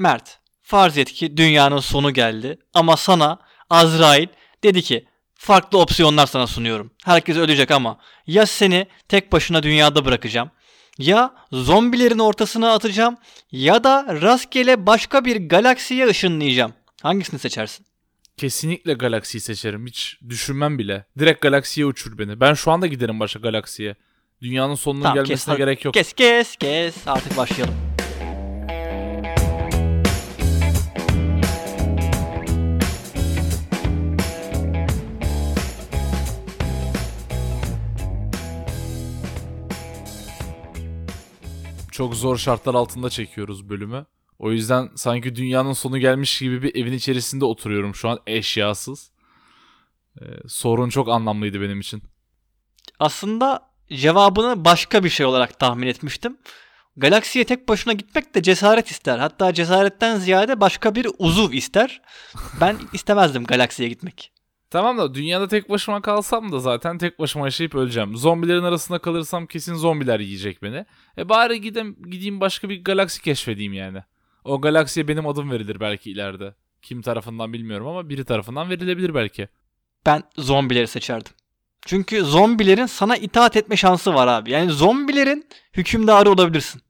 Mert, farz et ki dünyanın sonu geldi ama sana Azrail dedi ki farklı opsiyonlar sana sunuyorum. Herkes ölecek ama ya seni tek başına dünyada bırakacağım ya zombilerin ortasına atacağım ya da rastgele başka bir galaksiye ışınlayacağım. Hangisini seçersin? Kesinlikle galaksiyi seçerim. Hiç düşünmem bile. Direkt galaksiye uçur beni. Ben şu anda giderim başka galaksiye. Dünyanın sonunun Tamam, gelmesine kes, gerek yok. Kes kes kes artık başlayalım. Çok zor şartlar altında çekiyoruz bölümü. O yüzden sanki dünyanın sonu gelmiş gibi bir evin içerisinde oturuyorum şu an eşyasız. Ee, sorun çok anlamlıydı benim için. Aslında cevabını başka bir şey olarak tahmin etmiştim. Galaksiye tek başına gitmek de cesaret ister. Hatta cesaretten ziyade başka bir uzuv ister. Ben istemezdim galaksiye gitmek. Tamam da dünyada tek başıma kalsam da zaten tek başıma yaşayıp öleceğim. Zombilerin arasında kalırsam kesin zombiler yiyecek beni. E bari gideyim, gideyim başka bir galaksi keşfedeyim yani. O galaksiye benim adım verilir belki ileride. Kim tarafından bilmiyorum ama biri tarafından verilebilir belki. Ben zombileri seçerdim. Çünkü zombilerin sana itaat etme şansı var abi. Yani zombilerin hükümdarı olabilirsin.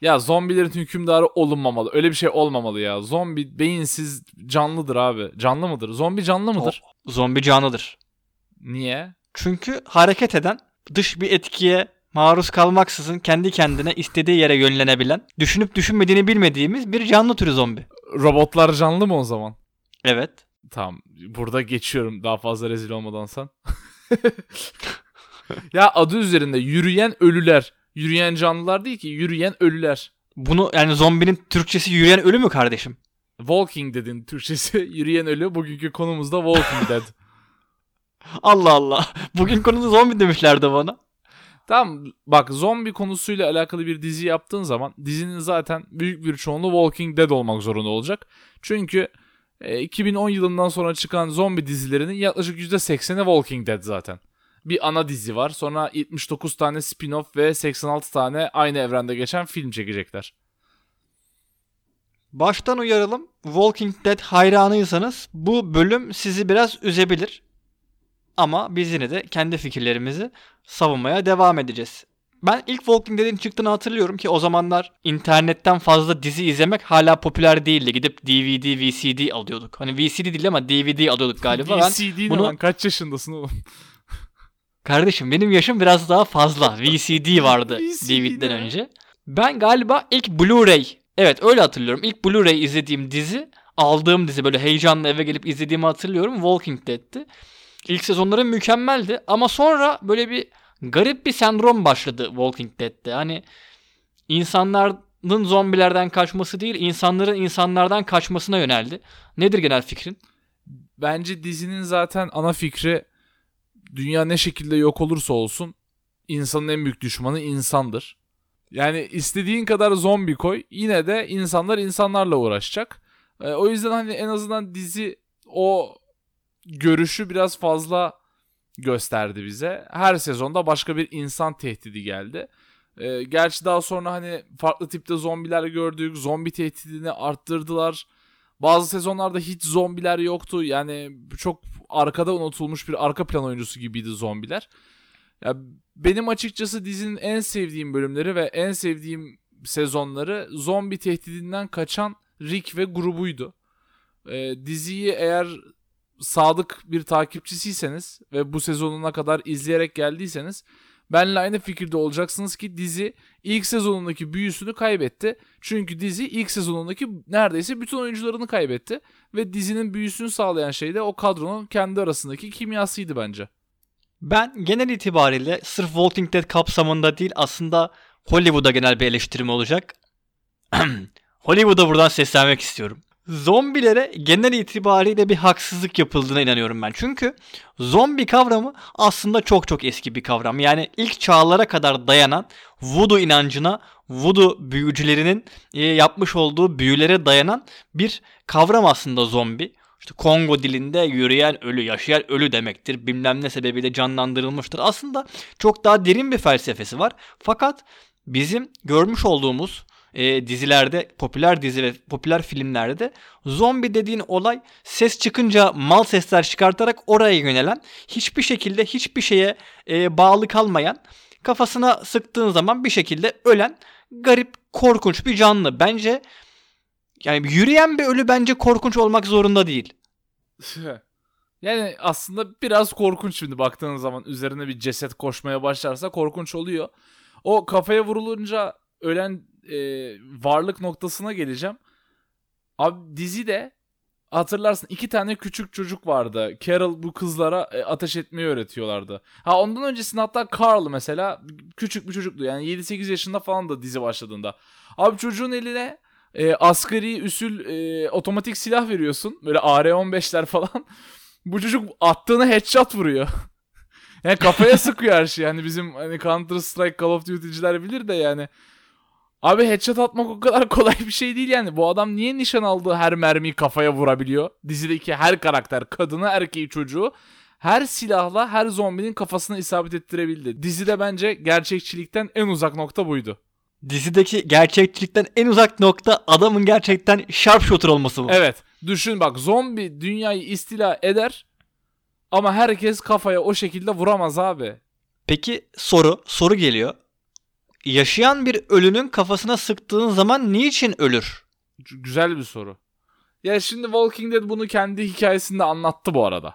Ya zombilerin hükümdarı olunmamalı. Öyle bir şey olmamalı ya. Zombi beyinsiz canlıdır abi. Canlı mıdır? Zombi canlı mıdır? O, zombi canlıdır. Niye? Çünkü hareket eden, dış bir etkiye maruz kalmaksızın kendi kendine istediği yere yönlenebilen, düşünüp düşünmediğini bilmediğimiz bir canlı türü zombi. Robotlar canlı mı o zaman? Evet. Tamam. Burada geçiyorum daha fazla rezil olmadan sen. ya adı üzerinde yürüyen ölüler. Yürüyen canlılar değil ki yürüyen ölüler. Bunu yani zombinin Türkçesi yürüyen ölü mü kardeşim? Walking dedin Türkçesi yürüyen ölü. Bugünkü konumuz da Walking Dead. Allah Allah. Bugün konuda zombi demişlerdi bana. Tamam bak zombi konusuyla alakalı bir dizi yaptığın zaman dizinin zaten büyük bir çoğunluğu Walking Dead olmak zorunda olacak. Çünkü e, 2010 yılından sonra çıkan zombi dizilerinin yaklaşık %80'i Walking Dead zaten. Bir ana dizi var sonra 79 tane spin-off ve 86 tane aynı evrende geçen film çekecekler. Baştan uyaralım. Walking Dead hayranıysanız bu bölüm sizi biraz üzebilir. Ama biz yine de kendi fikirlerimizi savunmaya devam edeceğiz. Ben ilk Walking Dead'in çıktığını hatırlıyorum ki o zamanlar internetten fazla dizi izlemek hala popüler değildi. Gidip DVD, VCD alıyorduk. Hani VCD değil ama DVD alıyorduk galiba. VCD ben ne bunu... lan kaç yaşındasın oğlum? Kardeşim benim yaşım biraz daha fazla. VCD vardı VCD DVD'den önce. Ben galiba ilk Blu-ray, evet öyle hatırlıyorum. İlk Blu-ray izlediğim dizi, aldığım dizi böyle heyecanla eve gelip izlediğimi hatırlıyorum. Walking Dead'ti. İlk sezonları mükemmeldi ama sonra böyle bir garip bir sendrom başladı Walking Dead'te. Hani insanların zombilerden kaçması değil, insanların insanlardan kaçmasına yöneldi. Nedir genel fikrin? Bence dizinin zaten ana fikri dünya ne şekilde yok olursa olsun insanın en büyük düşmanı insandır. Yani istediğin kadar zombi koy yine de insanlar insanlarla uğraşacak. Ee, o yüzden hani en azından dizi o görüşü biraz fazla gösterdi bize. Her sezonda başka bir insan tehdidi geldi. Ee, gerçi daha sonra hani farklı tipte zombiler gördük. Zombi tehdidini arttırdılar. Bazı sezonlarda hiç zombiler yoktu. Yani çok arkada unutulmuş bir arka plan oyuncusu gibiydi zombiler. Ya benim açıkçası dizinin en sevdiğim bölümleri ve en sevdiğim sezonları zombi tehdidinden kaçan Rick ve grubuydu. Ee, diziyi eğer sadık bir takipçisiyseniz ve bu sezonuna kadar izleyerek geldiyseniz benle aynı fikirde olacaksınız ki dizi ilk sezonundaki büyüsünü kaybetti. Çünkü dizi ilk sezonundaki neredeyse bütün oyuncularını kaybetti ve dizinin büyüsünü sağlayan şey de o kadronun kendi arasındaki kimyasıydı bence. Ben genel itibariyle sırf Walking Dead kapsamında değil aslında Hollywood'a genel bir eleştirim olacak. Hollywood'a buradan seslenmek istiyorum. Zombilere genel itibariyle bir haksızlık yapıldığına inanıyorum ben. Çünkü zombi kavramı aslında çok çok eski bir kavram. Yani ilk çağlara kadar dayanan voodoo inancına, voodoo büyücülerinin e, yapmış olduğu büyülere dayanan bir kavram aslında zombi. İşte Kongo dilinde yürüyen ölü, yaşayan ölü demektir. Bilmem ne sebebiyle canlandırılmıştır. Aslında çok daha derin bir felsefesi var. Fakat bizim görmüş olduğumuz e, dizilerde, popüler dizi ve popüler filmlerde zombi dediğin olay ses çıkınca mal sesler çıkartarak oraya yönelen, hiçbir şekilde hiçbir şeye e, bağlı kalmayan, kafasına sıktığın zaman bir şekilde ölen garip, korkunç bir canlı. Bence yani yürüyen bir ölü bence korkunç olmak zorunda değil. Yani aslında biraz korkunç şimdi baktığın zaman üzerine bir ceset koşmaya başlarsa korkunç oluyor. O kafaya vurulunca ölen e, varlık noktasına geleceğim. Abi dizi de hatırlarsın iki tane küçük çocuk vardı. Carol bu kızlara e, ateş etmeyi öğretiyorlardı. Ha ondan öncesinde hatta Carl mesela küçük bir çocuktu. Yani 7-8 yaşında falan da dizi başladığında. Abi çocuğun eline e, asgari üsül e, otomatik silah veriyorsun. Böyle AR-15'ler falan. Bu çocuk attığını headshot vuruyor. yani kafaya sıkıyor her şey. Yani bizim hani Counter Strike Call of Duty'ciler bilir de yani. Abi headshot atmak o kadar kolay bir şey değil yani. Bu adam niye nişan aldığı her mermiyi kafaya vurabiliyor? Dizideki her karakter, kadını, erkeği, çocuğu her silahla her zombinin kafasına isabet ettirebildi. Dizide bence gerçekçilikten en uzak nokta buydu. Dizideki gerçekçilikten en uzak nokta adamın gerçekten sharpshooter olması bu. Evet. Düşün bak zombi dünyayı istila eder ama herkes kafaya o şekilde vuramaz abi. Peki soru, soru geliyor. Yaşayan bir ölünün kafasına sıktığın zaman niçin ölür? Güzel bir soru. Ya şimdi Walking Dead bunu kendi hikayesinde anlattı bu arada.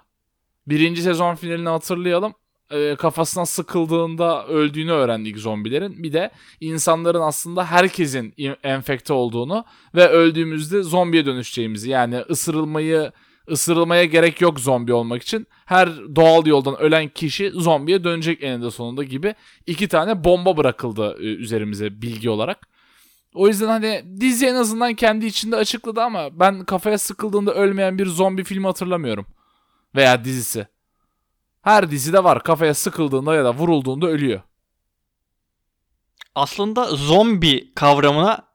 Birinci sezon finalini hatırlayalım. E, kafasına sıkıldığında öldüğünü öğrendik zombilerin. Bir de insanların aslında herkesin enfekte olduğunu ve öldüğümüzde zombiye dönüşeceğimizi yani ısırılmayı ısırılmaya gerek yok zombi olmak için. Her doğal yoldan ölen kişi zombiye dönecek eninde sonunda gibi iki tane bomba bırakıldı e, üzerimize bilgi olarak. O yüzden hani dizi en azından kendi içinde açıkladı ama ben kafaya sıkıldığında ölmeyen bir zombi filmi hatırlamıyorum. Veya dizisi. Her dizide var kafaya sıkıldığında ya da vurulduğunda ölüyor. Aslında zombi kavramına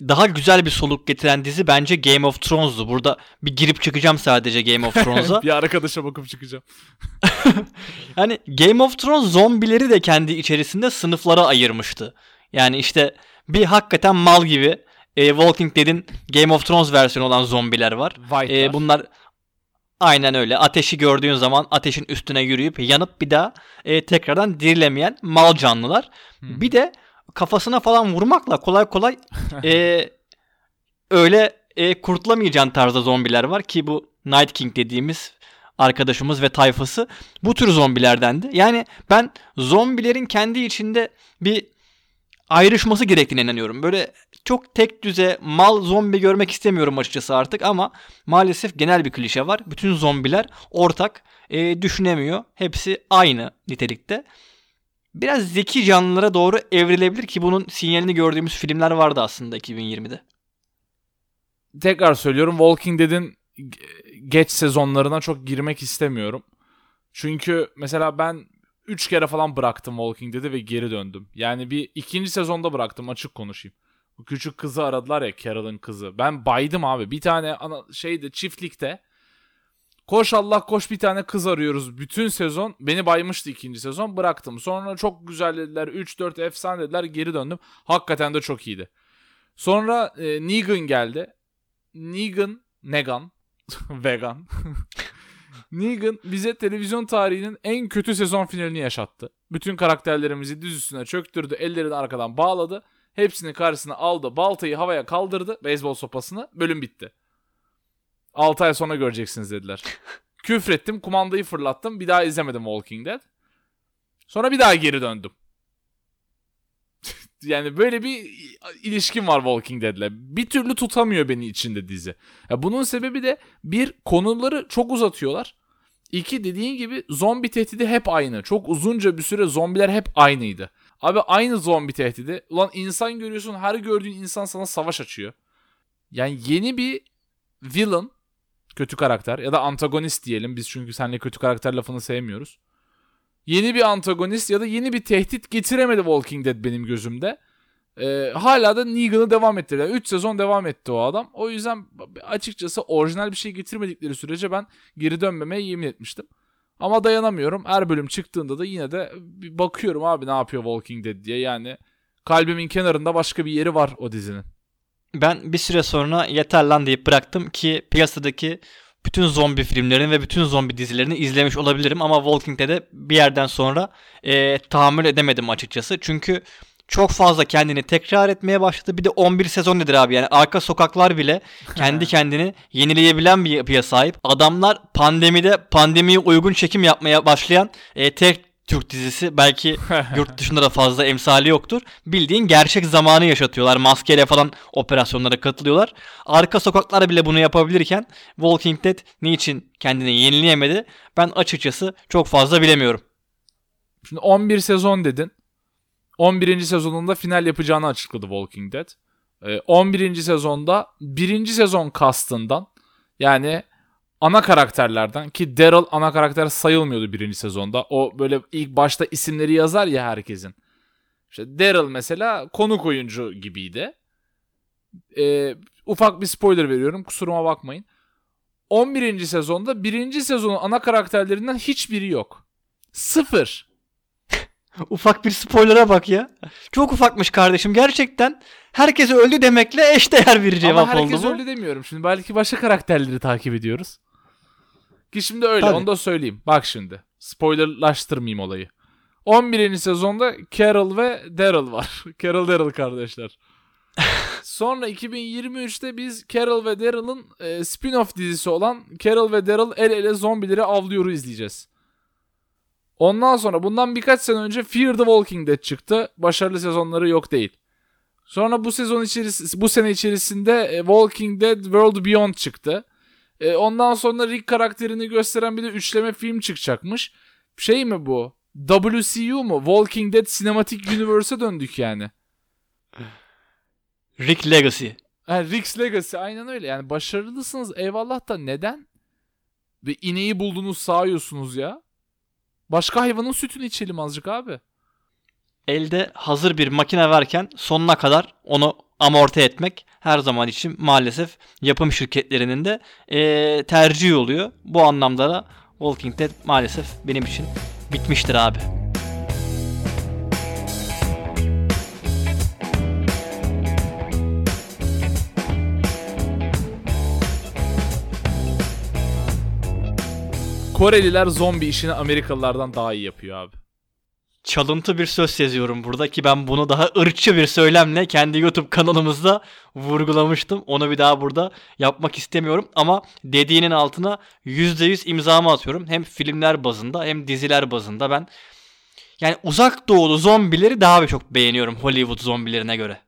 daha güzel bir soluk getiren dizi bence Game of Thrones'du. Burada bir girip çıkacağım sadece Game of Thrones'a. bir arkadaşa bakıp çıkacağım. hani Game of Thrones zombileri de kendi içerisinde sınıflara ayırmıştı. Yani işte bir hakikaten mal gibi e, Walking Dead'in Game of Thrones versiyonu olan zombiler var. E, bunlar aynen öyle. Ateşi gördüğün zaman ateşin üstüne yürüyüp yanıp bir daha e, tekrardan dirilemeyen mal canlılar. Hmm. Bir de kafasına falan vurmakla kolay kolay e, öyle e, kurtulamayacağın tarzda zombiler var ki bu Night King dediğimiz arkadaşımız ve tayfası bu tür zombilerdendi. Yani ben zombilerin kendi içinde bir ayrışması gerektiğine inanıyorum. Böyle çok tek düze mal zombi görmek istemiyorum açıkçası artık ama maalesef genel bir klişe var. Bütün zombiler ortak e, düşünemiyor. Hepsi aynı nitelikte biraz zeki canlılara doğru evrilebilir ki bunun sinyalini gördüğümüz filmler vardı aslında 2020'de. Tekrar söylüyorum Walking Dead'in geç sezonlarına çok girmek istemiyorum. Çünkü mesela ben 3 kere falan bıraktım Walking Dead'i ve geri döndüm. Yani bir ikinci sezonda bıraktım açık konuşayım. Bu küçük kızı aradılar ya Carol'ın kızı. Ben baydım abi. Bir tane ana şeyde çiftlikte Koş Allah koş bir tane kız arıyoruz bütün sezon. Beni baymıştı ikinci sezon bıraktım. Sonra çok güzel dediler 3-4 efsane dediler geri döndüm. Hakikaten de çok iyiydi. Sonra e, Negan geldi. Negan, Negan, vegan. Negan bize televizyon tarihinin en kötü sezon finalini yaşattı. Bütün karakterlerimizi düz üstüne çöktürdü. Ellerini arkadan bağladı. Hepsini karşısına aldı. Baltayı havaya kaldırdı. Beyzbol sopasını. Bölüm bitti. 6 ay sonra göreceksiniz dediler. Küfrettim, kumandayı fırlattım. Bir daha izlemedim Walking Dead. Sonra bir daha geri döndüm. Yani böyle bir ilişkim var Walking Dead'le. Bir türlü tutamıyor beni içinde dizi. Ya bunun sebebi de bir konuları çok uzatıyorlar. İki dediğin gibi zombi tehdidi hep aynı. Çok uzunca bir süre zombiler hep aynıydı. Abi aynı zombi tehdidi. Ulan insan görüyorsun her gördüğün insan sana savaş açıyor. Yani yeni bir villain Kötü karakter ya da antagonist diyelim. Biz çünkü seninle kötü karakter lafını sevmiyoruz. Yeni bir antagonist ya da yeni bir tehdit getiremedi Walking Dead benim gözümde. Ee, hala da Negan'ı devam ettirdi. 3 yani sezon devam etti o adam. O yüzden açıkçası orijinal bir şey getirmedikleri sürece ben geri dönmemeye yemin etmiştim. Ama dayanamıyorum. Her bölüm çıktığında da yine de bakıyorum abi ne yapıyor Walking Dead diye. Yani Kalbimin kenarında başka bir yeri var o dizinin. Ben bir süre sonra yeter lan deyip bıraktım ki piyasadaki bütün zombi filmlerini ve bütün zombi dizilerini izlemiş olabilirim ama Walking Dead'e bir yerden sonra e, tahammül edemedim açıkçası. Çünkü çok fazla kendini tekrar etmeye başladı. Bir de 11 sezon nedir abi yani arka sokaklar bile kendi kendini yenileyebilen bir yapıya sahip. Adamlar pandemide pandemiye uygun çekim yapmaya başlayan e, tek Türk dizisi belki yurt dışında da fazla emsali yoktur. Bildiğin gerçek zamanı yaşatıyorlar. Maskeyle falan operasyonlara katılıyorlar. Arka sokaklar bile bunu yapabilirken Walking Dead niçin kendini yenileyemedi? Ben açıkçası çok fazla bilemiyorum. Şimdi 11 sezon dedin. 11. sezonunda final yapacağını açıkladı Walking Dead. 11. sezonda 1. sezon kastından yani ana karakterlerden ki Daryl ana karakter sayılmıyordu birinci sezonda. O böyle ilk başta isimleri yazar ya herkesin. İşte Daryl mesela konuk oyuncu gibiydi. Ee, ufak bir spoiler veriyorum kusuruma bakmayın. 11. sezonda birinci sezonun ana karakterlerinden hiçbiri yok. Sıfır. Ufak bir spoiler'a bak ya. Çok ufakmış kardeşim. Gerçekten herkes öldü demekle eşdeğer bir cevap oldu Ama herkes bu. öldü demiyorum. Şimdi belki başka karakterleri takip ediyoruz. Ki şimdi öyle Tabii. onu da söyleyeyim. Bak şimdi. Spoilerlaştırmayayım olayı. 11. sezonda Carol ve Daryl var. Carol Daryl kardeşler. Sonra 2023'te biz Carol ve Daryl'ın e, spin-off dizisi olan Carol ve Daryl el ele zombileri avlıyoru izleyeceğiz. Ondan sonra bundan birkaç sene önce Fear the Walking Dead çıktı. Başarılı sezonları yok değil. Sonra bu sezon içerisinde bu sene içerisinde e, Walking Dead World Beyond çıktı. E, ondan sonra Rick karakterini gösteren bir de üçleme film çıkacakmış. Şey mi bu? WCU mu? Walking Dead Cinematic Universe'e döndük yani. Rick Legacy. Ha, Rick's Legacy aynen öyle. Yani başarılısınız eyvallah da neden? Ve ineği buldunuz sağıyorsunuz ya. Başka hayvanın sütünü içelim azıcık abi. Elde hazır bir makine varken sonuna kadar onu amorti etmek her zaman için maalesef yapım şirketlerinin de eee tercihi oluyor. Bu anlamda da Walking Dead maalesef benim için bitmiştir abi. Koreliler zombi işini Amerikalılardan daha iyi yapıyor abi. Çalıntı bir söz yazıyorum burada ki ben bunu daha ırkçı bir söylemle kendi YouTube kanalımızda vurgulamıştım. Onu bir daha burada yapmak istemiyorum ama dediğinin altına %100 imzamı atıyorum. Hem filmler bazında hem diziler bazında ben yani uzak doğulu zombileri daha çok beğeniyorum Hollywood zombilerine göre.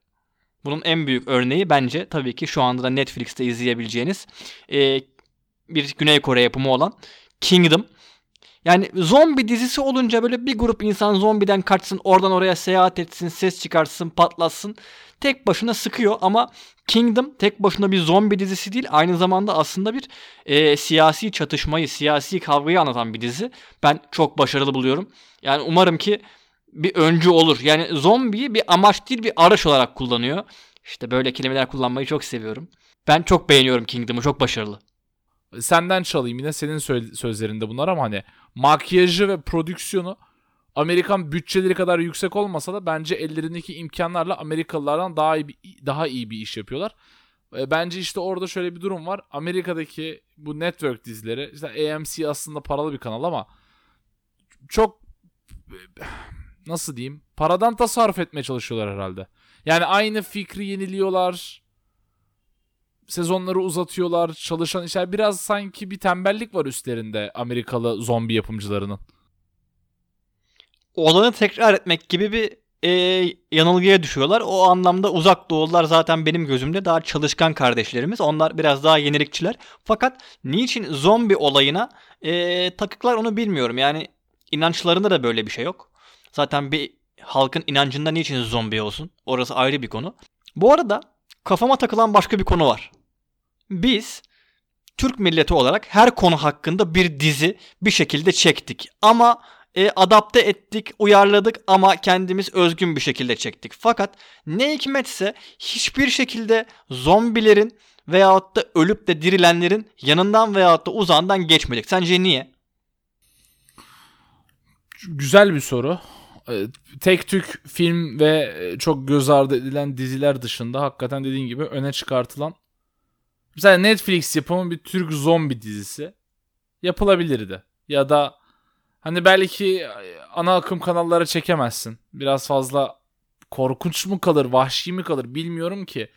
Bunun en büyük örneği bence tabii ki şu anda da Netflix'te izleyebileceğiniz e, bir Güney Kore yapımı olan Kingdom. Yani zombi dizisi olunca böyle bir grup insan zombiden kaçsın, oradan oraya seyahat etsin, ses çıkarsın, patlatsın. Tek başına sıkıyor ama Kingdom tek başına bir zombi dizisi değil. Aynı zamanda aslında bir e, siyasi çatışmayı, siyasi kavgayı anlatan bir dizi. Ben çok başarılı buluyorum. Yani umarım ki bir öncü olur. Yani zombiyi bir amaç değil bir araç olarak kullanıyor. İşte böyle kelimeler kullanmayı çok seviyorum. Ben çok beğeniyorum Kingdom'u. Çok başarılı. Senden çalayım yine senin sözlerinde bunlar ama hani makyajı ve prodüksiyonu Amerikan bütçeleri kadar yüksek olmasa da bence ellerindeki imkanlarla Amerikalılardan daha iyi bir, daha iyi bir iş yapıyorlar. E, Bence işte orada şöyle bir durum var. Amerika'daki bu network dizileri işte AMC aslında paralı bir kanal ama çok nasıl diyeyim paradan tasarruf etmeye çalışıyorlar herhalde. Yani aynı fikri yeniliyorlar. Sezonları uzatıyorlar. Çalışan işler biraz sanki bir tembellik var üstlerinde Amerikalı zombi yapımcılarının. olanı tekrar etmek gibi bir e, yanılgıya düşüyorlar. O anlamda uzak doğulular zaten benim gözümde daha çalışkan kardeşlerimiz. Onlar biraz daha yenilikçiler. Fakat niçin zombi olayına e, takıklar onu bilmiyorum. Yani inançlarında da böyle bir şey yok. Zaten bir halkın inancında niçin zombi olsun? Orası ayrı bir konu. Bu arada kafama takılan başka bir konu var. Biz Türk milleti olarak her konu hakkında bir dizi bir şekilde çektik. Ama e, adapte ettik, uyarladık ama kendimiz özgün bir şekilde çektik. Fakat ne hikmetse hiçbir şekilde zombilerin veyahut da ölüp de dirilenlerin yanından veyahut da uzağından geçmedik. Sence niye? Güzel bir soru. e, tek tük film ve e, çok göz ardı edilen diziler dışında hakikaten dediğin gibi öne çıkartılan mesela Netflix yapımı bir Türk zombi dizisi yapılabilirdi. Ya da hani belki e, ana akım kanallara çekemezsin. Biraz fazla korkunç mu kalır, vahşi mi kalır bilmiyorum ki.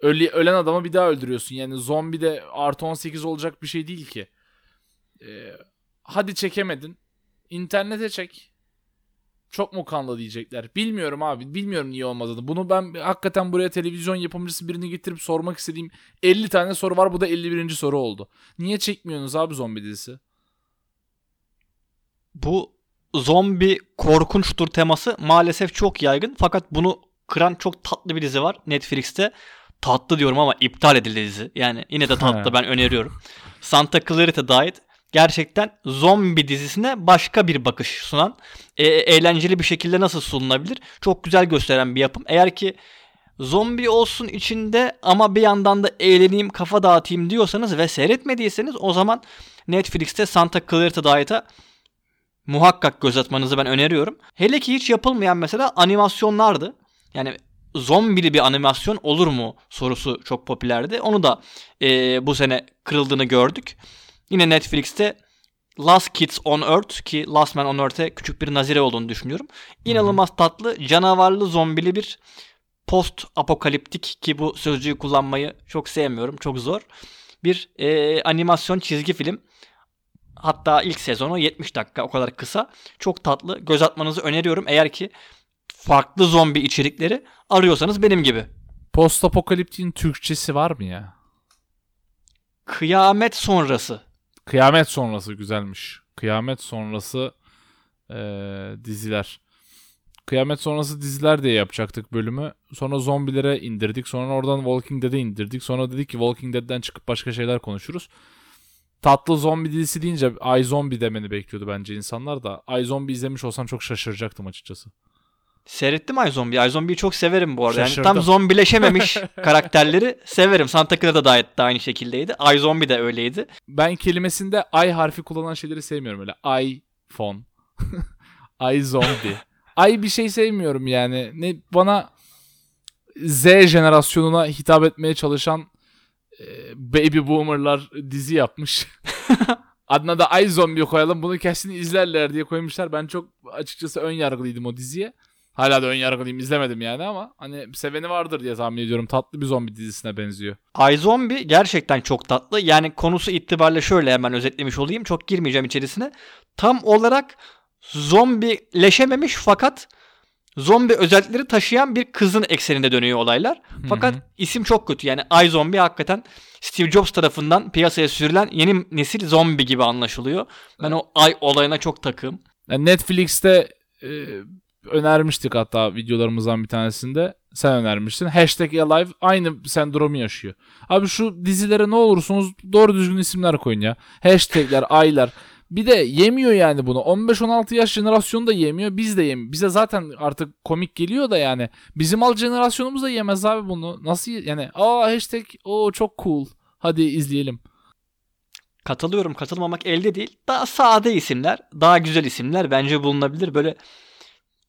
Öle, ölen adamı bir daha öldürüyorsun. Yani zombi de artı 18 olacak bir şey değil ki. Ee, hadi çekemedin. İnternete çek. Çok mu kanlı diyecekler. Bilmiyorum abi. Bilmiyorum niye olmadığını. Bunu ben hakikaten buraya televizyon yapımcısı birini getirip sormak istediğim 50 tane soru var. Bu da 51. soru oldu. Niye çekmiyorsunuz abi zombi dizisi? Bu zombi korkunçtur teması maalesef çok yaygın. Fakat bunu kıran çok tatlı bir dizi var Netflix'te. Tatlı diyorum ama iptal edildi dizi. Yani yine de tatlı ben öneriyorum. Santa Clarita Diet gerçekten zombi dizisine başka bir bakış sunan, e, eğlenceli bir şekilde nasıl sunulabilir? Çok güzel gösteren bir yapım. Eğer ki zombi olsun içinde ama bir yandan da eğleneyim, kafa dağıtayım diyorsanız ve seyretmediyseniz o zaman Netflix'te Santa Clarita Diet'a muhakkak göz atmanızı ben öneriyorum. Hele ki hiç yapılmayan mesela animasyonlardı. Yani zombili bir animasyon olur mu sorusu çok popülerdi. Onu da e, bu sene kırıldığını gördük. Yine Netflix'te Last Kids on Earth ki Last Man on Earth'e küçük bir nazire olduğunu düşünüyorum. İnanılmaz tatlı, canavarlı, zombili bir post apokaliptik ki bu sözcüğü kullanmayı çok sevmiyorum. Çok zor. Bir e, animasyon çizgi film. Hatta ilk sezonu 70 dakika o kadar kısa. Çok tatlı. Göz atmanızı öneriyorum. Eğer ki farklı zombi içerikleri arıyorsanız benim gibi. Post apokaliptiğin Türkçesi var mı ya? Kıyamet sonrası. Kıyamet sonrası güzelmiş. Kıyamet sonrası e, diziler. Kıyamet sonrası diziler diye yapacaktık bölümü. Sonra zombilere indirdik. Sonra oradan Walking Dead'e indirdik. Sonra dedik ki Walking Dead'den çıkıp başka şeyler konuşuruz. Tatlı zombi dizisi deyince Ay Zombie demeni bekliyordu bence insanlar da. Ay Zombie izlemiş olsam çok şaşıracaktım açıkçası. Seyrettim iZombie. iZombie'yi çok severim bu arada. Yani tam zombileşememiş karakterleri severim. Santa Clara'da da, da aynı şekildeydi. iZombie de öyleydi. Ben kelimesinde ay harfi kullanan şeyleri sevmiyorum öyle. iPhone. iZombie. ay bir şey sevmiyorum yani. Ne bana Z jenerasyonuna hitap etmeye çalışan e, baby boomerlar dizi yapmış. Adına da iZombie koyalım. Bunu kesin izlerler diye koymuşlar. Ben çok açıkçası ön yargılıydım o diziye. Hala da ön yargılıyım izlemedim yani ama hani seveni vardır diye tahmin ediyorum. Tatlı bir zombi dizisine benziyor. iZombie gerçekten çok tatlı. Yani konusu itibariyle şöyle hemen özetlemiş olayım. Çok girmeyeceğim içerisine. Tam olarak zombileşememiş fakat zombi özellikleri taşıyan bir kızın ekseninde dönüyor olaylar. Fakat Hı-hı. isim çok kötü. Yani iZombie hakikaten Steve Jobs tarafından piyasaya sürülen yeni nesil zombi gibi anlaşılıyor. Ben o ay olayına çok takım. Yani Netflix'te e, önermiştik hatta videolarımızdan bir tanesinde. Sen önermiştin. Hashtag Alive aynı sendromu yaşıyor. Abi şu dizilere ne olursunuz doğru düzgün isimler koyun ya. Hashtagler, aylar. Bir de yemiyor yani bunu. 15-16 yaş jenerasyonu da yemiyor. Biz de yemiyor. Bize zaten artık komik geliyor da yani. Bizim alt jenerasyonumuz da yemez abi bunu. Nasıl yani? Aa hashtag o çok cool. Hadi izleyelim. Katılıyorum. Katılmamak elde değil. Daha sade isimler. Daha güzel isimler bence bulunabilir. Böyle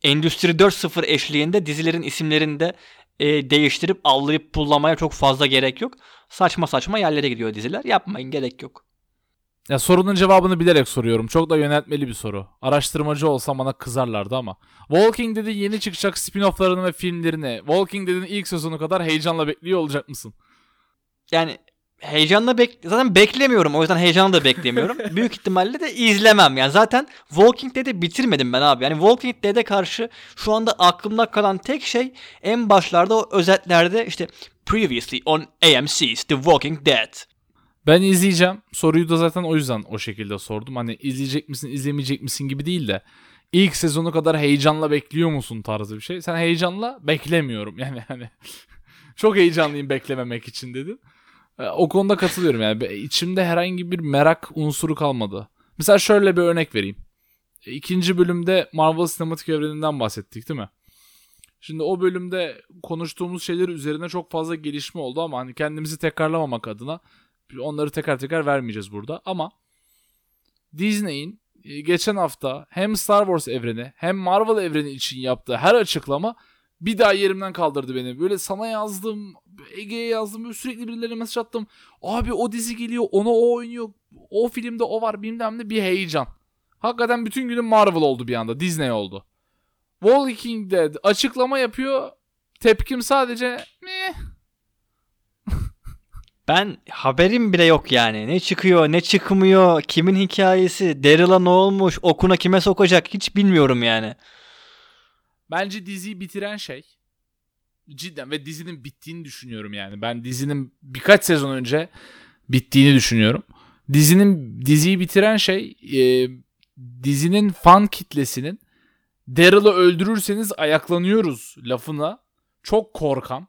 Endüstri 4.0 eşliğinde dizilerin isimlerini de e, değiştirip avlayıp pullamaya çok fazla gerek yok. Saçma saçma yerlere gidiyor diziler. Yapmayın gerek yok. Ya sorunun cevabını bilerek soruyorum. Çok da yöneltmeli bir soru. Araştırmacı olsam bana kızarlardı ama. Walking Dead'in yeni çıkacak spin-off'larını ve filmlerini Walking Dead'in ilk sezonu kadar heyecanla bekliyor olacak mısın? Yani heyecanla bek zaten beklemiyorum. O yüzden heyecanla da beklemiyorum. Büyük ihtimalle de izlemem. Yani zaten Walking Dead'i bitirmedim ben abi. Yani Walking Dead'e karşı şu anda aklımda kalan tek şey en başlarda o özetlerde işte previously on AMC's The Walking Dead. Ben izleyeceğim. Soruyu da zaten o yüzden o şekilde sordum. Hani izleyecek misin, izlemeyecek misin gibi değil de ilk sezonu kadar heyecanla bekliyor musun tarzı bir şey. Sen heyecanla beklemiyorum. Yani hani çok heyecanlıyım beklememek için dedin. E, o konuda katılıyorum yani. içimde herhangi bir merak unsuru kalmadı. Mesela şöyle bir örnek vereyim. E, ikinci bölümde Marvel Sinematik Evreni'nden bahsettik değil mi? Şimdi o bölümde konuştuğumuz şeyler üzerine çok fazla gelişme oldu ama hani kendimizi tekrarlamamak adına onları tekrar tekrar vermeyeceğiz burada. Ama Disney'in e, geçen hafta hem Star Wars evreni hem Marvel evreni için yaptığı her açıklama bir daha yerimden kaldırdı beni. Böyle sana yazdım, Ege'ye yazdım, böyle sürekli birilerine mesaj attım. Abi o dizi geliyor, ona o oynuyor, o filmde o var bilmem ne bir heyecan. Hakikaten bütün günüm Marvel oldu bir anda, Disney oldu. Walking Dead açıklama yapıyor, tepkim sadece meh. Ben haberim bile yok yani. Ne çıkıyor, ne çıkmıyor, kimin hikayesi, Daryl'a ne olmuş, okuna kime sokacak hiç bilmiyorum yani. Bence diziyi bitiren şey cidden ve dizinin bittiğini düşünüyorum yani. Ben dizinin birkaç sezon önce bittiğini düşünüyorum. Dizinin diziyi bitiren şey e, dizinin fan kitlesinin Daryl'ı öldürürseniz ayaklanıyoruz lafına çok korkan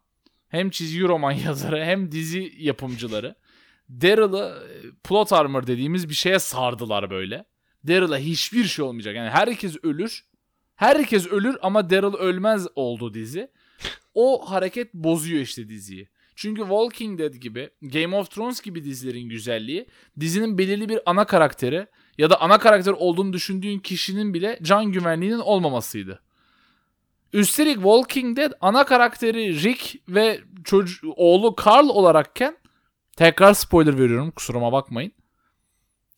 hem çizgi roman yazarı hem dizi yapımcıları Daryl'ı e, plot armor dediğimiz bir şeye sardılar böyle. Daryl'a hiçbir şey olmayacak. Yani herkes ölür. Herkes ölür ama Daryl ölmez oldu dizi. O hareket bozuyor işte diziyi. Çünkü Walking Dead gibi, Game of Thrones gibi dizilerin güzelliği dizinin belirli bir ana karakteri ya da ana karakter olduğunu düşündüğün kişinin bile can güvenliğinin olmamasıydı. Üstelik Walking Dead ana karakteri Rick ve çocuğu, oğlu Carl olarakken tekrar spoiler veriyorum kusuruma bakmayın.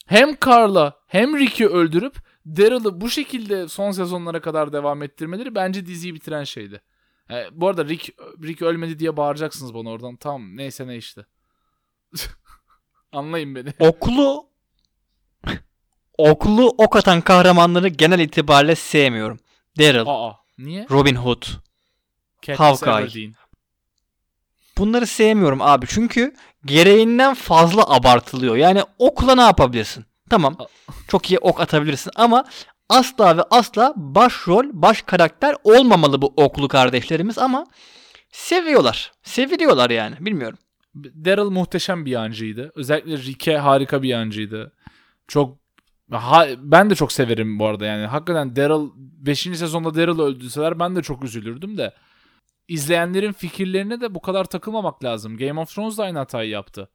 Hem Carl'a hem Rick'i öldürüp Daryl'ı bu şekilde son sezonlara kadar devam ettirmeleri bence diziyi bitiren şeydi. E, bu arada Rick, Rick ölmedi diye bağıracaksınız bana oradan. Tamam neyse ne işte. Anlayın beni. Oklu oklu ok atan kahramanları genel itibariyle sevmiyorum. Daryl, Aa niye? Robin Hood. Katniss Hawkeye. Everdeen. Bunları sevmiyorum abi çünkü gereğinden fazla abartılıyor. Yani okla ne yapabilirsin? Tamam. Çok iyi ok atabilirsin ama asla ve asla başrol, baş karakter olmamalı bu oklu kardeşlerimiz ama seviyorlar. Seviliyorlar yani. Bilmiyorum. Daryl muhteşem bir yancıydı. Özellikle Rick'e harika bir yancıydı. Çok ha, ben de çok severim bu arada yani. Hakikaten Daryl 5. sezonda Daryl öldürseler ben de çok üzülürdüm de. İzleyenlerin fikirlerine de bu kadar takılmamak lazım. Game of Thrones da aynı hatayı yaptı.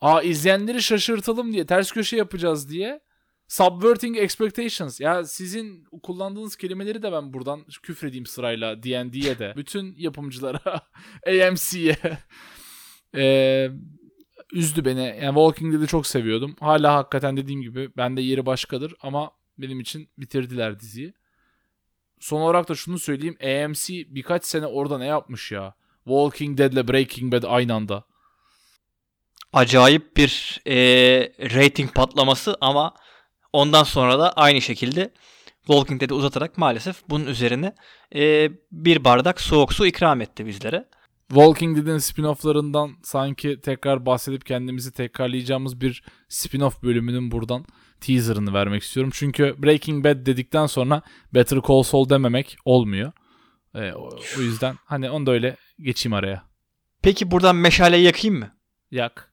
Aa izleyenleri şaşırtalım diye ters köşe yapacağız diye subverting expectations. Ya sizin kullandığınız kelimeleri de ben buradan küfredeyim sırayla D&D'ye de. Bütün yapımcılara, AMC'ye. Ee, üzdü beni. Yani Walking Dead'i çok seviyordum. Hala hakikaten dediğim gibi bende yeri başkadır ama benim için bitirdiler diziyi. Son olarak da şunu söyleyeyim. AMC birkaç sene orada ne yapmış ya? Walking Dead'le Breaking Bad aynı anda. Acayip bir eee, rating patlaması ama ondan sonra da aynı şekilde Walking Dead'i uzatarak maalesef bunun üzerine eee, bir bardak soğuk su ikram etti bizlere. Walking Dead'in spin-off'larından sanki tekrar bahsedip kendimizi tekrarlayacağımız bir spin-off bölümünün buradan teaserını vermek istiyorum. Çünkü Breaking Bad dedikten sonra Better Call Saul dememek olmuyor. Ee, o, o yüzden hani onu da öyle geçeyim araya. Peki buradan meşaleyi yakayım mı? Yak.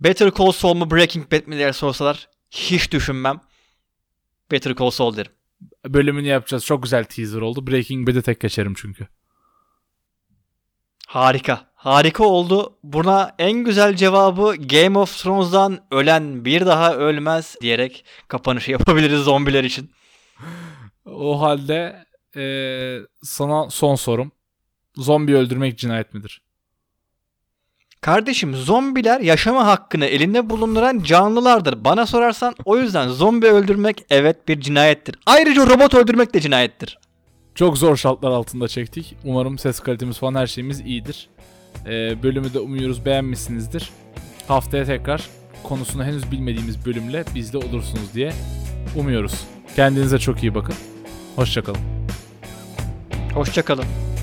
Better Call Saul mu Breaking Bad mi diye sorsalar hiç düşünmem. Better Call Saul derim. Bölümünü yapacağız. Çok güzel teaser oldu. Breaking Bad'e tek geçerim çünkü. Harika. Harika oldu. Buna en güzel cevabı Game of Thrones'dan ölen bir daha ölmez diyerek kapanışı yapabiliriz zombiler için. O halde ee, sana son sorum. Zombi öldürmek cinayet midir? Kardeşim zombiler yaşama hakkını elinde bulunduran canlılardır. Bana sorarsan o yüzden zombi öldürmek evet bir cinayettir. Ayrıca robot öldürmek de cinayettir. Çok zor şartlar altında çektik. Umarım ses kalitemiz falan her şeyimiz iyidir. Ee, bölümü de umuyoruz beğenmişsinizdir. Haftaya tekrar konusunu henüz bilmediğimiz bölümle bizle olursunuz diye umuyoruz. Kendinize çok iyi bakın. Hoşçakalın. Hoşçakalın.